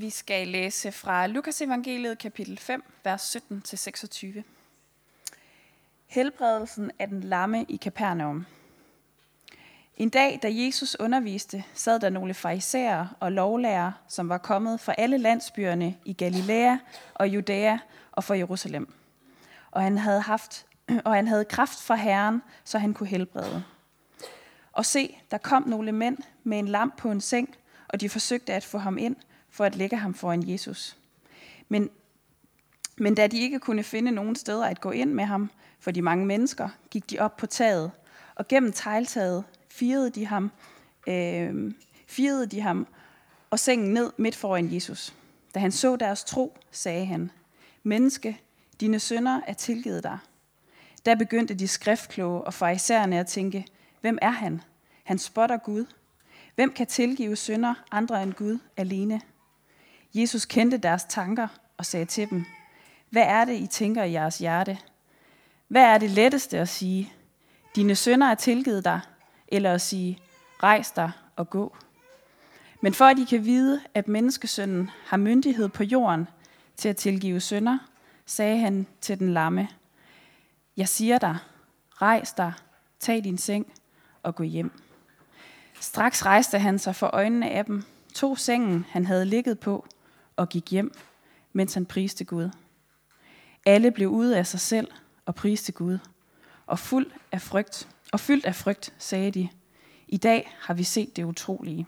Vi skal læse fra Lukas evangeliet kapitel 5, vers 17-26. Helbredelsen af den lamme i Kapernaum. En dag, da Jesus underviste, sad der nogle farisæere og lovlærere, som var kommet fra alle landsbyerne i Galilea og Judæa og fra Jerusalem. Og han havde haft og han havde kraft fra Herren, så han kunne helbrede. Og se, der kom nogle mænd med en lamp på en seng, og de forsøgte at få ham ind for at lægge ham foran Jesus. Men, men da de ikke kunne finde nogen steder at gå ind med ham, for de mange mennesker, gik de op på taget, og gennem tegltaget firede de ham, øh, firede de ham og sengen ned midt foran Jesus. Da han så deres tro, sagde han, Menneske, dine sønder er tilgivet dig. Der begyndte de skriftkloge og farisæerne at tænke, hvem er han? Han spotter Gud. Hvem kan tilgive synder andre end Gud alene? Jesus kendte deres tanker og sagde til dem, hvad er det, I tænker i jeres hjerte? Hvad er det letteste at sige? Dine sønner er tilgivet dig, eller at sige, rejs dig og gå. Men for at I kan vide, at menneskesønnen har myndighed på jorden til at tilgive sønder, sagde han til den lamme, jeg siger dig, rejs dig, tag din seng og gå hjem. Straks rejste han sig for øjnene af dem, tog sengen, han havde ligget på, og gik hjem, mens han priste Gud. Alle blev ude af sig selv og priste Gud, og fuld af frygt, og fyldt af frygt sagde de, i dag har vi set det utrolige.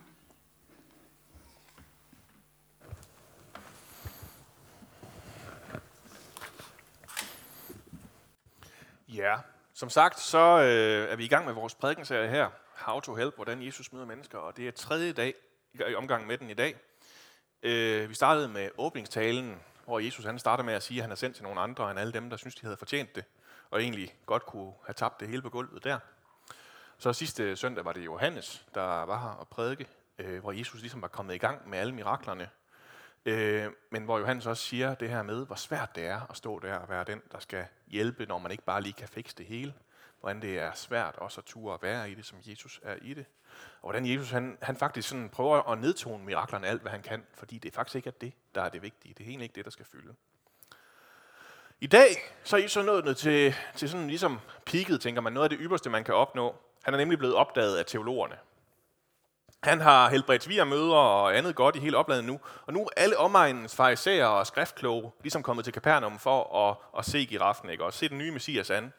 Ja, som sagt, så øh, er vi i gang med vores prædikenserie her, How to Help, hvordan Jesus møder mennesker, og det er tredje dag i omgang med den i dag. Øh, vi startede med åbningstalen, hvor Jesus han starter med at sige, at han er sendt til nogle andre end alle dem, der synes, de havde fortjent det, og egentlig godt kunne have tabt det hele på gulvet der. Så sidste søndag var det Johannes, der var her og prædike, øh, hvor Jesus ligesom var kommet i gang med alle miraklerne. Øh, men hvor Johannes også siger det her med, hvor svært det er at stå der og være den, der skal hjælpe, når man ikke bare lige kan fikse det hele. Hvordan det er svært også at ture at være i det, som Jesus er i det. Og hvordan Jesus han, han faktisk sådan prøver at nedtone miraklerne alt, hvad han kan, fordi det er faktisk ikke er det, der er det vigtige. Det er egentlig ikke det, der skal fylde. I dag så er Jesus nået til, til sådan ligesom peaket, tænker man, noget af det ypperste, man kan opnå. Han er nemlig blevet opdaget af teologerne. Han har helbredt via møder og andet godt i hele opladet nu. Og nu er alle omegnens farisæer og skriftkloge ligesom kommet til Kapernaum for at, at se giraffen, ikke? og se den nye messias an.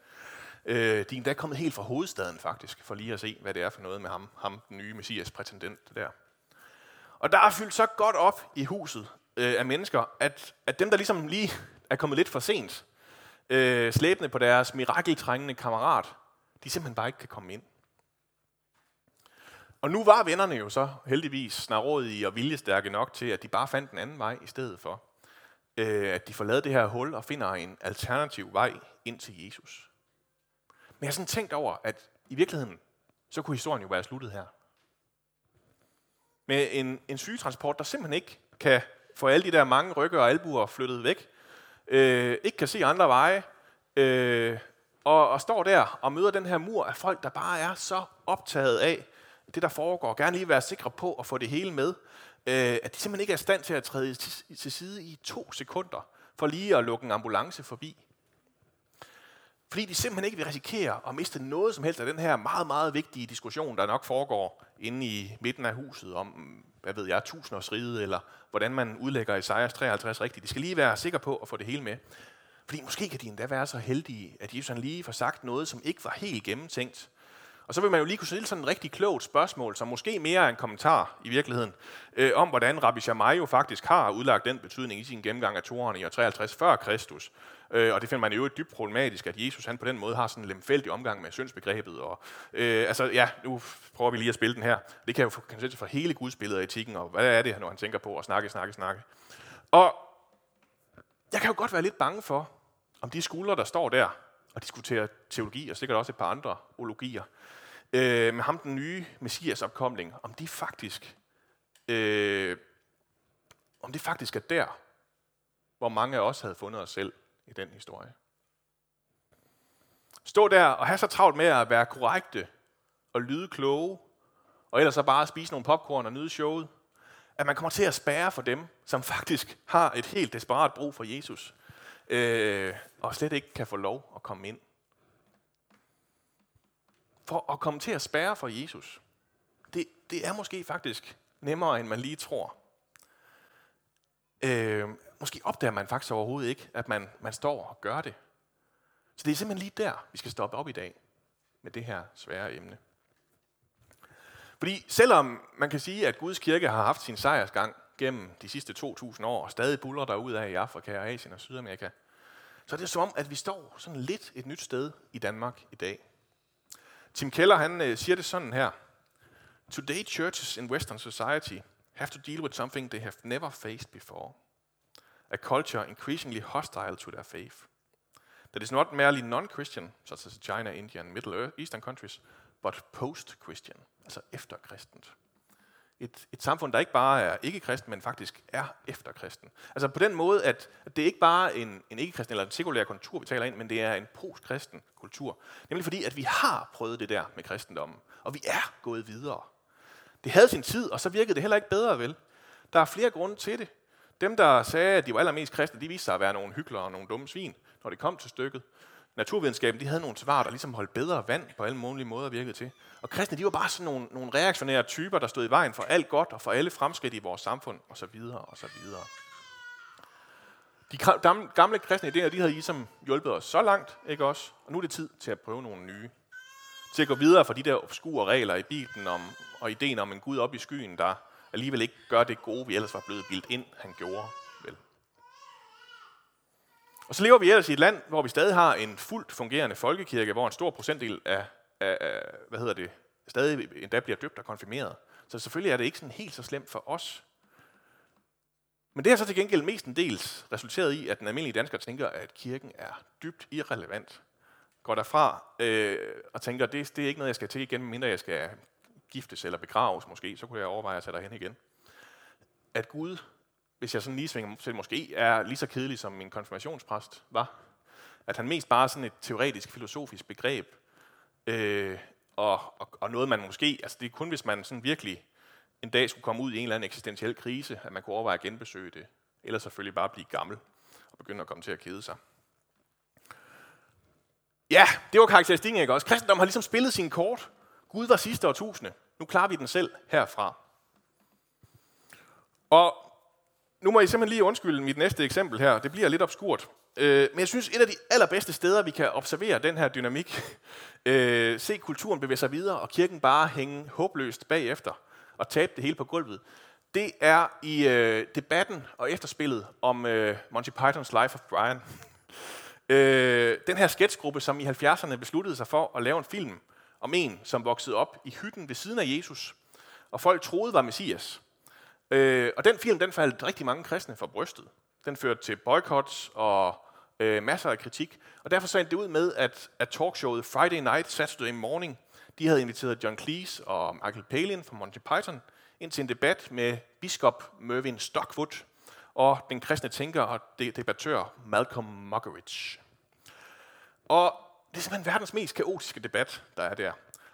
Øh, de er endda kommet helt fra hovedstaden faktisk, for lige at se, hvad det er for noget med ham, ham den nye messias prætendent der. Og der er fyldt så godt op i huset øh, af mennesker, at, at dem, der ligesom lige er kommet lidt for sent, øh, slæbende på deres mirakeltrængende kammerat, de simpelthen bare ikke kan komme ind. Og nu var vennerne jo så heldigvis snarådige og viljestærke nok til, at de bare fandt en anden vej i stedet for. Øh, at de får lavet det her hul og finder en alternativ vej ind til Jesus. Men jeg har sådan tænkt over, at i virkeligheden, så kunne historien jo være sluttet her. Med en, en sygetransport, der simpelthen ikke kan få alle de der mange rygge og albuer flyttet væk, øh, ikke kan se andre veje, øh, og, og står der og møder den her mur af folk, der bare er så optaget af det, der foregår. Gerne lige være sikre på at få det hele med. Øh, at de simpelthen ikke er i stand til at træde til, til side i to sekunder, for lige at lukke en ambulance forbi. Fordi de simpelthen ikke vil risikere at miste noget som helst af den her meget, meget vigtige diskussion, der nok foregår inde i midten af huset om, hvad ved jeg, tusindårsriget, eller hvordan man udlægger Isaias 53 rigtigt. De skal lige være sikre på at få det hele med. Fordi måske kan de endda være så heldige, at Jesus lige får sagt noget, som ikke var helt gennemtænkt. Og så vil man jo lige kunne stille sådan et rigtig klogt spørgsmål, som måske mere er en kommentar i virkeligheden, øh, om hvordan Rabbi Shammai jo faktisk har udlagt den betydning i sin gennemgang af Toren i år 53 før Kristus. Øh, og det finder man jo dybt problematisk, at Jesus han på den måde har sådan en lemfældig omgang med syndsbegrebet. Og, øh, altså ja, nu prøver vi lige at spille den her. Det kan jo kan for hele Guds billede af etikken, og hvad er det, når han tænker på at snakke, snakke, snakke. Og jeg kan jo godt være lidt bange for, om de skuldre, der står der og diskuterer teologi, og sikkert også et par andre ologier, øh, med ham den nye messias opkomling, om det faktisk, øh, om det faktisk er der, hvor mange af os havde fundet os selv i den historie. Stå der og have så travlt med at være korrekte og lyde kloge, og ellers så bare spise nogle popcorn og nyde showet. At man kommer til at spære for dem, som faktisk har et helt desperat brug for Jesus, øh, og slet ikke kan få lov at komme ind. For at komme til at spære for Jesus, det, det er måske faktisk nemmere, end man lige tror. Øh, måske opdager man faktisk overhovedet ikke, at man, man står og gør det. Så det er simpelthen lige der, vi skal stoppe op i dag med det her svære emne. Fordi selvom man kan sige, at Guds kirke har haft sin sejrsgang gennem de sidste 2.000 år, og stadig buller der ud af i Afrika og Asien og Sydamerika, så er det som om, at vi står sådan lidt et nyt sted i Danmark i dag. Tim Keller han øh, siger det sådan her. Today churches in Western society have to deal with something they have never faced before. A culture increasingly hostile to their faith. That is not merely non-Christian, such as China, India and Middle Eastern countries, but post-Christian, altså efterkristent. Et, et samfund, der ikke bare er ikke-kristen, men faktisk er efterkristen. Altså på den måde, at, at det ikke bare er en, en ikke-kristen eller en sekulær kultur, vi taler ind, men det er en post-kristen kultur. Nemlig fordi, at vi har prøvet det der med kristendommen, og vi er gået videre. Det havde sin tid, og så virkede det heller ikke bedre, vel? Der er flere grunde til det. Dem, der sagde, at de var allermest kristne, de viste sig at være nogle hyggelere og nogle dumme svin, når det kom til stykket. Naturvidenskaben, de havde nogle svar, der ligesom holdt bedre vand på alle mulige måder virkede til. Og kristne, de var bare sådan nogle, nogle reaktionære typer, der stod i vejen for alt godt og for alle fremskridt i vores samfund, og så videre, og så videre. De gamle kristne idéer, de havde ligesom hjulpet os så langt, ikke også? Og nu er det tid til at prøve nogle nye. Til at gå videre fra de der obskure regler i Bibelen om, og ideen om en Gud op i skyen, der alligevel ikke gør det gode, vi ellers var blevet bildt ind, han gjorde. Og så lever vi ellers i et land, hvor vi stadig har en fuldt fungerende folkekirke, hvor en stor procentdel af, af, af hvad hedder det, stadig endda bliver døbt og konfirmeret. Så selvfølgelig er det ikke sådan helt så slemt for os. Men det har så til gengæld mest en dels resulteret i, at den almindelige dansker tænker, at kirken er dybt irrelevant. Går derfra øh, og tænker, det, det er ikke noget, jeg skal til igen, mindre jeg skal giftes eller begraves måske, så kunne jeg overveje at tage derhen igen. At Gud, hvis jeg sådan lige svinger til måske, er lige så kedelig som min konfirmationspræst var. At han mest bare er sådan et teoretisk, filosofisk begreb, øh, og, og, og noget man måske, altså det er kun hvis man sådan virkelig en dag skulle komme ud i en eller anden eksistentiel krise, at man kunne overveje at genbesøge det. Eller selvfølgelig bare blive gammel og begynde at komme til at kede sig. Ja, det var karakteristikken, ikke også? Kristendom har ligesom spillet sin kort. Gud var sidste årtusinde. Nu klarer vi den selv herfra. Og nu må I simpelthen lige undskylde mit næste eksempel her. Det bliver lidt obskurt. Øh, men jeg synes, et af de allerbedste steder, vi kan observere den her dynamik, øh, se kulturen bevæge sig videre, og kirken bare hænge håbløst bagefter og tabe det hele på gulvet, det er i øh, debatten og efterspillet om øh, Monty Pythons Life of Brian. øh, den her sketchgruppe, som i 70'erne besluttede sig for at lave en film om en, som voksede op i hytten ved siden af Jesus, og folk troede var Messias. Øh, og den film, den faldt rigtig mange kristne for brystet. Den førte til boykots og øh, masser af kritik. Og derfor så det ud med, at, at talkshowet Friday Night, Saturday Morning, de havde inviteret John Cleese og Michael Palin fra Monty Python ind til en debat med biskop Mervyn Stockwood og den kristne tænker og debattør Malcolm Muggeridge. Og det er simpelthen verdens mest kaotiske debat, der er der.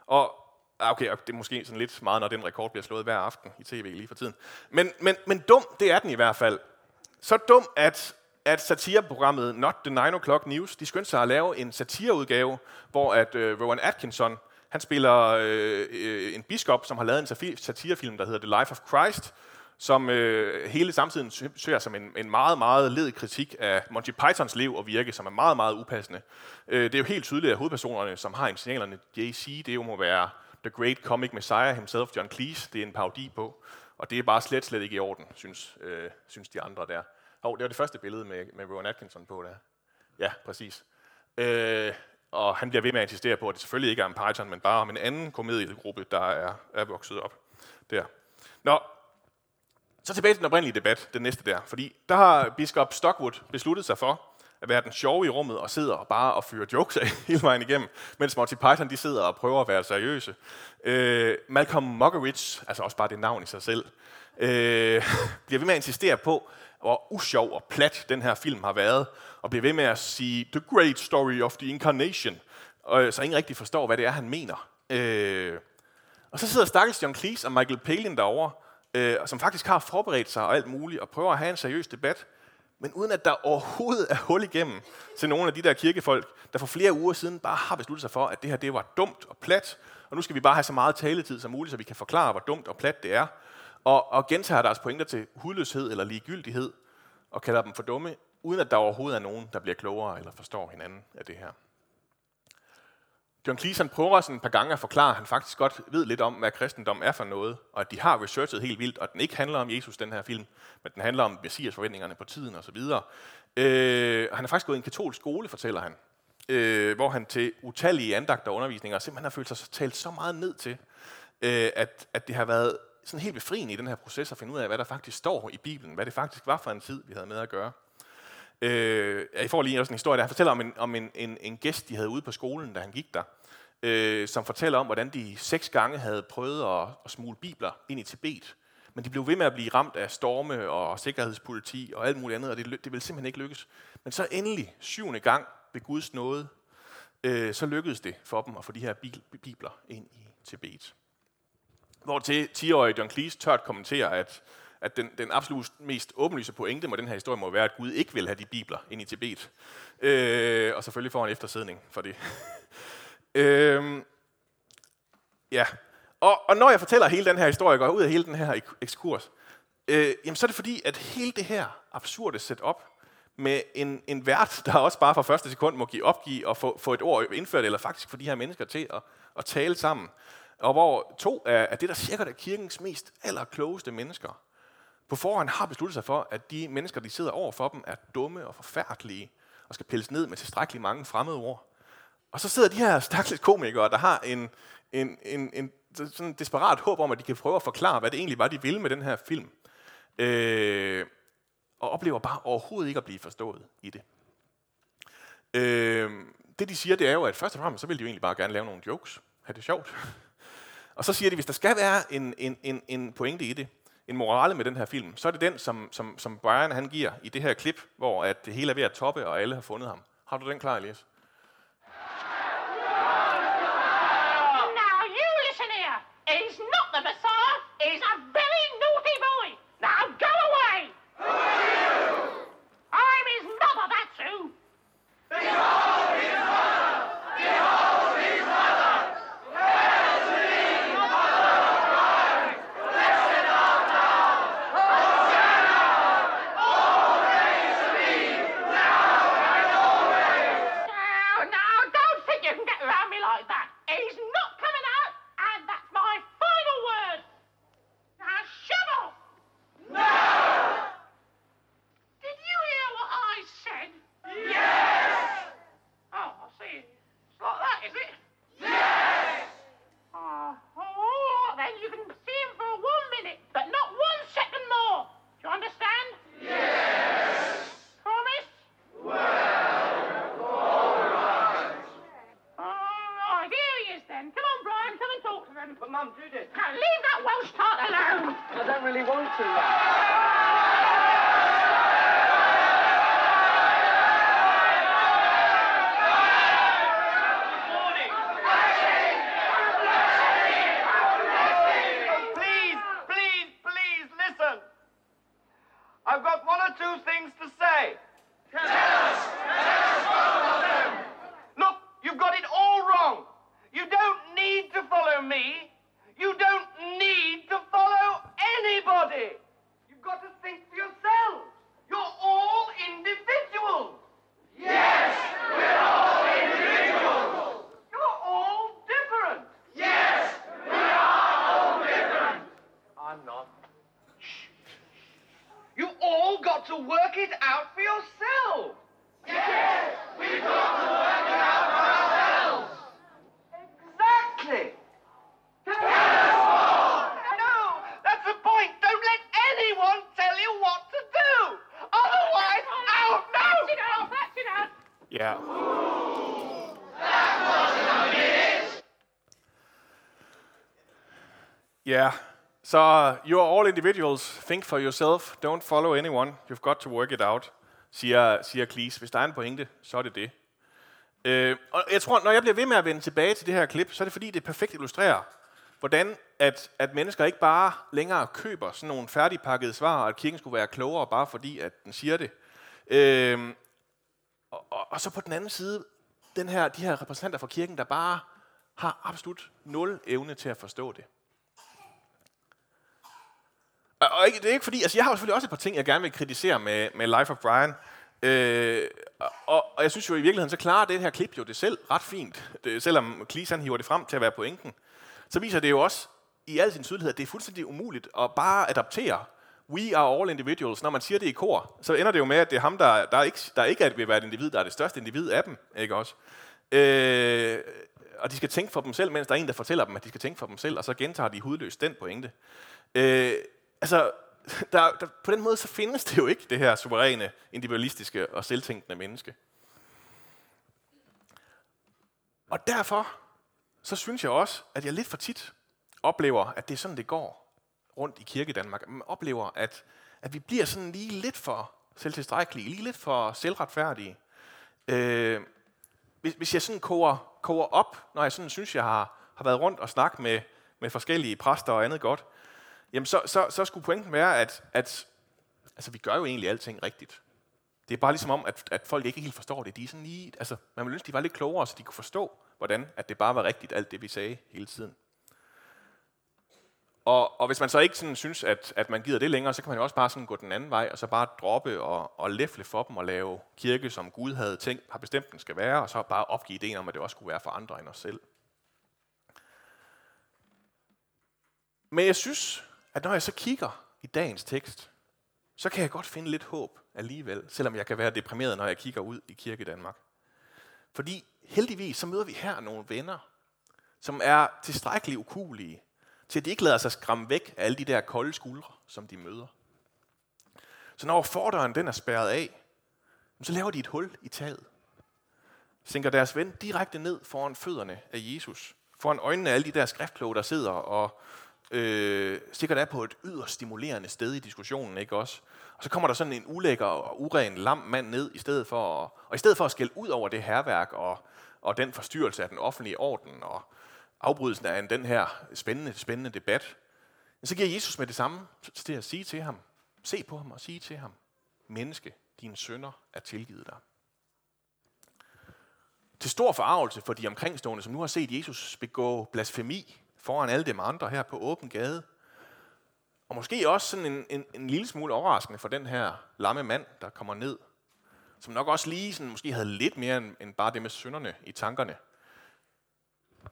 Og Ah, okay, det er måske sådan lidt meget, når den rekord bliver slået hver aften i tv lige for tiden. Men, men, men dum, det er den i hvert fald. Så dum, at, at satireprogrammet Not the 9 O'Clock News, de skyndte sig at lave en satireudgave, hvor at øh, Rowan Atkinson, han spiller øh, øh, en biskop, som har lavet en satirefilm, der hedder The Life of Christ, som øh, hele samtiden ser som en, en meget, meget led kritik af Monty Pythons liv og virke, som er meget, meget upassende. Øh, det er jo helt tydeligt, at hovedpersonerne, som har initialerne JC, det jo må være The Great Comic Messiah himself, John Cleese, det er en parodi på, og det er bare slet, slet ikke i orden, synes, øh, synes de andre der. Hov, det var det første billede med, med Rowan Atkinson på der. Ja, præcis. Øh, og han bliver ved med at insistere på, at det selvfølgelig ikke er en Python, men bare om en anden komediegruppe, der er, er vokset op der. Nå, så tilbage til den oprindelige debat, den næste der. Fordi der har biskop Stockwood besluttet sig for at være den sjove i rummet og sidder bare og fyrer jokes af hele vejen igennem, mens Monty Python de sidder og prøver at være seriøse. Øh, Malcolm Muggeridge, altså også bare det navn i sig selv, øh, bliver ved med at insistere på, hvor usjov og plat den her film har været, og bliver ved med at sige, the great story of the incarnation, og, øh, så ingen rigtig forstår, hvad det er, han mener. Øh, og så sidder stakkels John Cleese og Michael Palin derovre, øh, som faktisk har forberedt sig og alt muligt, og prøver at have en seriøs debat, men uden at der overhovedet er hul igennem til nogle af de der kirkefolk, der for flere uger siden bare har besluttet sig for, at det her det var dumt og plat, og nu skal vi bare have så meget taletid som muligt, så vi kan forklare, hvor dumt og plat det er, og, og gentager deres pointer til hudløshed eller ligegyldighed, og kalder dem for dumme, uden at der overhovedet er nogen, der bliver klogere eller forstår hinanden af det her. John Cleese han prøver sådan et par gange at forklare, at han faktisk godt ved lidt om, hvad kristendom er for noget, og at de har researchet helt vildt, og at den ikke handler om Jesus, den her film, men den handler om Messias forventningerne på tiden osv. Øh, han har faktisk gået i en katolsk skole, fortæller han, øh, hvor han til utallige andagter og undervisninger simpelthen har følt sig talt så meget ned til, øh, at, at det har været sådan helt befriende i den her proces at finde ud af, hvad der faktisk står i Bibelen, hvad det faktisk var for en tid, vi havde med at gøre. Øh, jeg får lige også en historie, der han fortæller om, en, om en, en, en gæst, de havde ude på skolen, da han gik der, øh, som fortæller om, hvordan de seks gange havde prøvet at, at smule bibler ind i Tibet. Men de blev ved med at blive ramt af storme og sikkerhedspoliti og alt muligt andet, og det, det ville simpelthen ikke lykkes. Men så endelig, syvende gang ved Guds nåde, øh, så lykkedes det for dem at få de her bibler ind i Tibet. Hvor til 10-årige John Cleese tørt kommenterer, at at den, den absolut mest åbenlyse pointe med den her historie må være, at Gud ikke vil have de bibler ind i Tibet. Øh, og selvfølgelig får han eftersidning for det. Øhm, ja, og, og når jeg fortæller hele den her historie, går ud af hele den her ekskurs, øh, jamen så er det fordi, at hele det her absurde setup med en, en vært, der også bare fra første sekund må give opgive og få, få et ord indført, eller faktisk få de her mennesker til at, at tale sammen, og hvor to af, af det, der cirka er kirkens mest allerklogeste mennesker, på forhånd har besluttet sig for, at de mennesker, de sidder over for dem, er dumme og forfærdelige, og skal pilles ned med tilstrækkeligt mange fremmede ord. Og så sidder de her stakkels komikere, der har en, en, en, en sådan en desperat håb om, at de kan prøve at forklare, hvad det egentlig var, de ville med den her film. Øh, og oplever bare overhovedet ikke at blive forstået i det. Øh, det de siger, det er jo, at først og fremmest, så vil de jo egentlig bare gerne lave nogle jokes. Have det sjovt. Og så siger de, hvis der skal være en, en, en, en pointe i det, en morale med den her film, så er det den, som, som, som Brian han giver i det her klip, hvor at det hele er ved at toppe, og alle har fundet ham. Har du den klar, Elias? out for yourself. Yes, we've got to work it out ourselves. Exactly. That's no, that's the point. Don't let anyone tell you what to do. Otherwise, oh no! That's it out, it out. Yeah. Yeah. So, you're all individuals. Think for yourself. Don't follow anyone. You've got to work it out, siger, siger Cleese. Hvis der er en pointe, så er det det. Uh, og jeg tror, når jeg bliver ved med at vende tilbage til det her klip, så er det fordi, det perfekt illustrerer, hvordan at, at mennesker ikke bare længere køber sådan nogle færdigpakkede svar, og at kirken skulle være klogere bare fordi, at den siger det. Øh, og, og, og så på den anden side, den her, de her repræsentanter fra kirken, der bare har absolut nul evne til at forstå det. Og, ikke, det er ikke fordi, altså jeg har jo selvfølgelig også et par ting, jeg gerne vil kritisere med, med Life of Brian. Øh, og, og jeg synes jo i virkeligheden, så klarer det her klip jo det selv ret fint. Det, selvom Cleese han hiver det frem til at være pointen, så viser det jo også i al sin tydelighed, at det er fuldstændig umuligt at bare adaptere we are all individuals. Når man siger det i kor, så ender det jo med, at det er ham, der, der, ikke, der ikke vil være et individ, der er det største individ af dem. Ikke også? Øh, og de skal tænke for dem selv, mens der er en, der fortæller dem, at de skal tænke for dem selv, og så gentager de hudløst den pointe. Øh, altså, der, der, på den måde så findes det jo ikke, det her suveræne, individualistiske og selvtænkende menneske. Og derfor, så synes jeg også, at jeg lidt for tit oplever, at det er sådan, det går rundt i kirke Danmark. Man oplever, at, at vi bliver sådan lige lidt for selvtilstrækkelige, lige lidt for selvretfærdige. Øh, hvis, hvis jeg sådan koger, koger op, når jeg sådan synes, jeg har, har været rundt og snakket med, med forskellige præster og andet godt, jamen så, så, så skulle pointen være, at, at altså, vi gør jo egentlig alting rigtigt. Det er bare ligesom om, at, at folk ikke helt forstår det. De er sådan lige, altså, man ville ønske, de var lidt klogere, så de kunne forstå, hvordan at det bare var rigtigt, alt det vi sagde hele tiden. Og, og hvis man så ikke sådan synes, at, at man gider det længere, så kan man jo også bare sådan gå den anden vej, og så bare droppe og, og læfle for dem og lave kirke, som Gud havde tænkt, har bestemt, den skal være, og så bare opgive ideen om, at det også skulle være for andre end os selv. Men jeg synes, at når jeg så kigger i dagens tekst, så kan jeg godt finde lidt håb alligevel, selvom jeg kan være deprimeret, når jeg kigger ud i kirke Danmark. Fordi heldigvis, så møder vi her nogle venner, som er tilstrækkeligt ukulige, til at de ikke lader sig skræmme væk af alle de der kolde skuldre, som de møder. Så når fordøren den er spærret af, så laver de et hul i taget. Sænker deres ven direkte ned foran fødderne af Jesus. Foran øjnene af alle de der skriftkloge, der sidder og øh, sikkert er på et yderst stimulerende sted i diskussionen, ikke også? Og så kommer der sådan en ulækker og uren lam mand ned, i stedet for at, og i stedet for at skælde ud over det herværk og, og den forstyrrelse af den offentlige orden og afbrydelsen af den her spændende, spændende debat, så giver Jesus med det samme til at sige til ham, se på ham og sige til ham, menneske, dine sønder er tilgivet dig. Til stor forarvelse for de omkringstående, som nu har set Jesus begå blasfemi foran alle dem andre her på åben gade. Og måske også sådan en, en, en lille smule overraskende for den her lamme mand, der kommer ned, som nok også lige sådan, måske havde lidt mere end, end bare det med synderne i tankerne.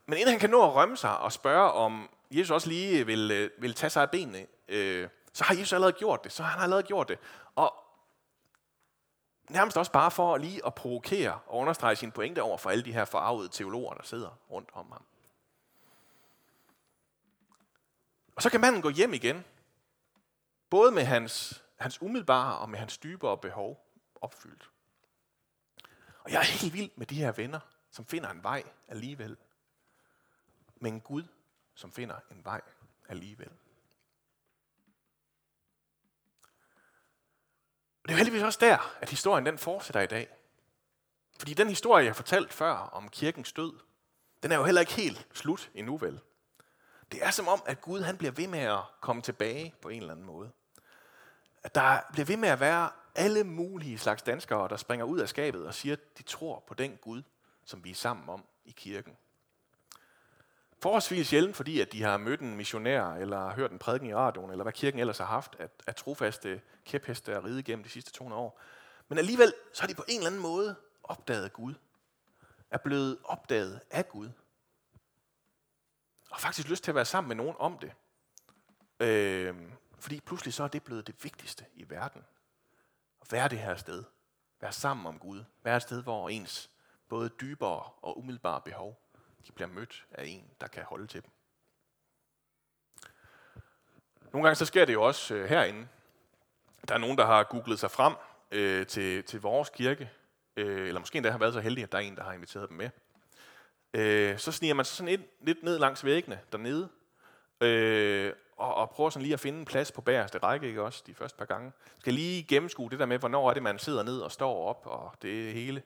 Men inden han kan nå at rømme sig og spørge, om Jesus også lige vil, øh, vil tage sig af benene, øh, så har Jesus allerede gjort det. Så har han allerede gjort det. Og nærmest også bare for lige at provokere og understrege sine pointe over for alle de her forarvede teologer, der sidder rundt om ham. Og så kan manden gå hjem igen, både med hans, hans umiddelbare og med hans dybere behov opfyldt. Og jeg er helt vild med de her venner, som finder en vej alligevel. Men Gud, som finder en vej alligevel. Og det er jo heldigvis også der, at historien den fortsætter i dag. Fordi den historie, jeg fortalte før om kirkens død, den er jo heller ikke helt slut endnu vel. Det er som om, at Gud han bliver ved med at komme tilbage på en eller anden måde. At der bliver ved med at være alle mulige slags danskere, der springer ud af skabet og siger, at de tror på den Gud, som vi er sammen om i kirken. Forholdsvis sjældent, fordi at de har mødt en missionær, eller hørt en prædiken i radioen, eller hvad kirken ellers har haft, at, at trofaste kæpheste er ride gennem de sidste 200 år. Men alligevel, så har de på en eller anden måde opdaget Gud. Er blevet opdaget af Gud og faktisk lyst til at være sammen med nogen om det. Øh, fordi pludselig så er det blevet det vigtigste i verden. At være det her sted. Være sammen om Gud. Være et sted, hvor ens både dybere og umiddelbare behov, de bliver mødt af en, der kan holde til dem. Nogle gange så sker det jo også øh, herinde. Der er nogen, der har googlet sig frem øh, til, til vores kirke, øh, eller måske endda har været så heldig, at der er en, der har inviteret dem med øh, så sniger man sig sådan ind, lidt ned langs væggene dernede, øh, og, og prøver sådan lige at finde en plads på bagerste række, ikke også, de første par gange. Skal lige gennemskue det der med, hvornår er det, man sidder ned og står op, og det hele.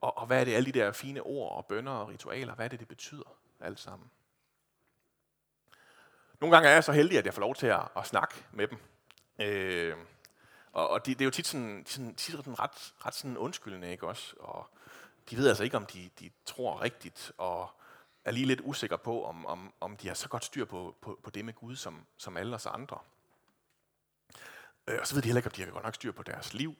Og, og hvad er det, alle de der fine ord og bønder og ritualer, hvad er det, det betyder alt sammen. Nogle gange er jeg så heldig, at jeg får lov til at, at snakke med dem. Øh, og og det, det er jo tit sådan, sådan, tit sådan ret, ret sådan undskyldende, ikke også? Og de ved altså ikke, om de, de tror rigtigt, og er lige lidt usikre på, om, om, om de har så godt styr på, på, på det med Gud, som, som alle os andre. Øh, og så ved de heller ikke, om de har godt nok styr på deres liv,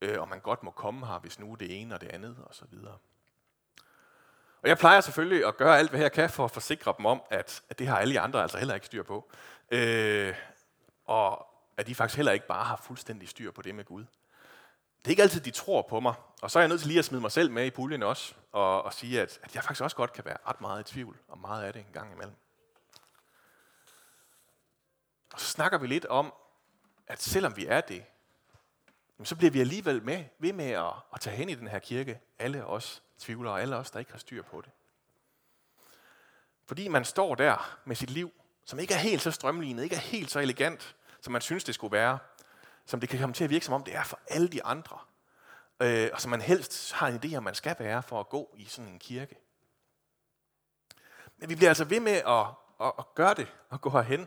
øh, og man godt må komme her, hvis nu det ene og det andet, og så videre. Og jeg plejer selvfølgelig at gøre alt, hvad jeg kan for at forsikre dem om, at, at det har alle andre altså heller ikke styr på. Øh, og at de faktisk heller ikke bare har fuldstændig styr på det med Gud. Det er ikke altid, de tror på mig. Og så er jeg nødt til lige at smide mig selv med i puljen også, og, og sige, at, at jeg faktisk også godt kan være ret meget i tvivl og meget af det en gang imellem. Og så snakker vi lidt om, at selvom vi er det, så bliver vi alligevel med, ved med at, at tage hen i den her kirke, alle os tvivlere, og alle os, der ikke har styr på det. Fordi man står der med sit liv, som ikke er helt så strømlignet, ikke er helt så elegant, som man synes, det skulle være, som det kan komme til at virke som om, det er for alle de andre, øh, og som man helst har en idé om, man skal være for at gå i sådan en kirke. Men vi bliver altså ved med at, at, at gøre det, og gå herhen,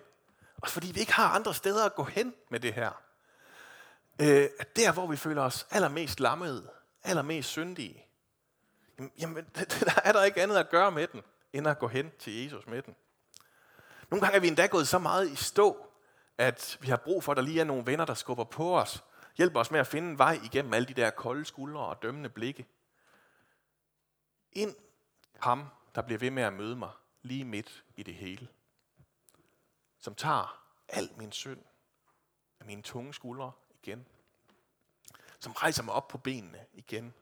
også fordi vi ikke har andre steder at gå hen med det her. Øh, at der, hvor vi føler os allermest lammede, allermest syndige, jamen, der er der ikke andet at gøre med den, end at gå hen til Jesus med den. Nogle gange er vi endda gået så meget i stå, at vi har brug for, at der lige er nogle venner, der skubber på os, hjælper os med at finde en vej igennem alle de der kolde skuldre og dømmende blikke. Ind ham, der bliver ved med at møde mig lige midt i det hele. Som tager al min synd af mine tunge skuldre igen. Som rejser mig op på benene igen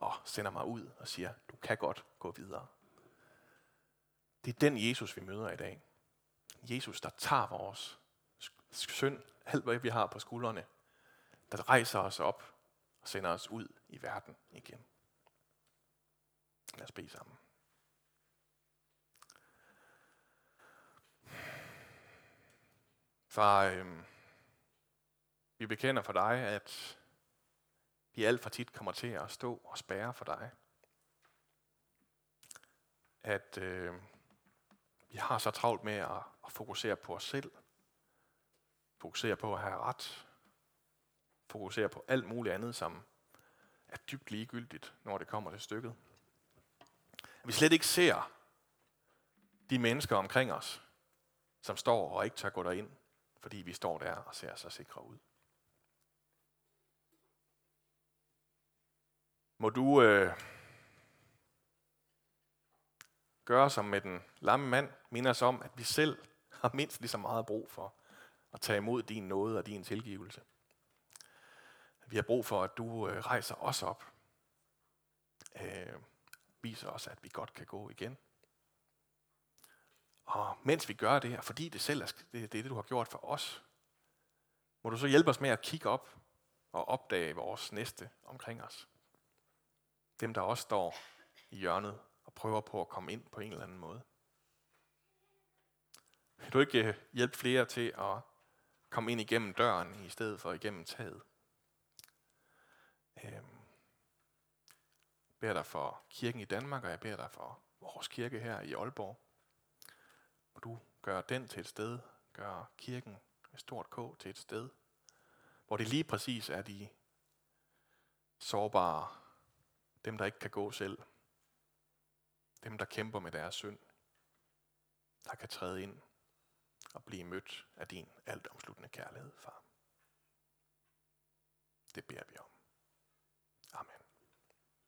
og sender mig ud og siger, du kan godt gå videre. Det er den Jesus, vi møder i dag. Jesus, der tager vores synd, alt hvad vi har på skuldrene, der rejser os op og sender os ud i verden igen. Lad os bede sammen. Far, øhm, vi bekender for dig, at vi alt for tit kommer til at stå og spære for dig. At øh, vi har så travlt med at, at fokusere på os selv, fokuserer på at have ret, fokuserer på alt muligt andet, som er dybt ligegyldigt, når det kommer til stykket. At vi slet ikke ser de mennesker omkring os, som står og ikke tør gå derind, fordi vi står der og ser så sikre ud. Må du øh, gøre som med den lamme mand, minder os om, at vi selv har mindst lige så meget brug for at tage imod din nåde og din tilgivelse. Vi har brug for, at du øh, rejser os op. Øh, viser os, at vi godt kan gå igen. Og mens vi gør det, og fordi det selv er det, er det, du har gjort for os, må du så hjælpe os med at kigge op og opdage vores næste omkring os. Dem, der også står i hjørnet og prøver på at komme ind på en eller anden måde. Vil du ikke øh, hjælpe flere til at kom ind igennem døren, i stedet for igennem taget? Øhm, jeg beder dig for kirken i Danmark, og jeg beder dig for vores kirke her i Aalborg. Må du gør den til et sted, gør kirken med stort K til et sted, hvor det lige præcis er de sårbare, dem der ikke kan gå selv, dem der kæmper med deres synd, der kan træde ind og blive mødt af din altomsluttende kærlighed, far. Det beder vi om.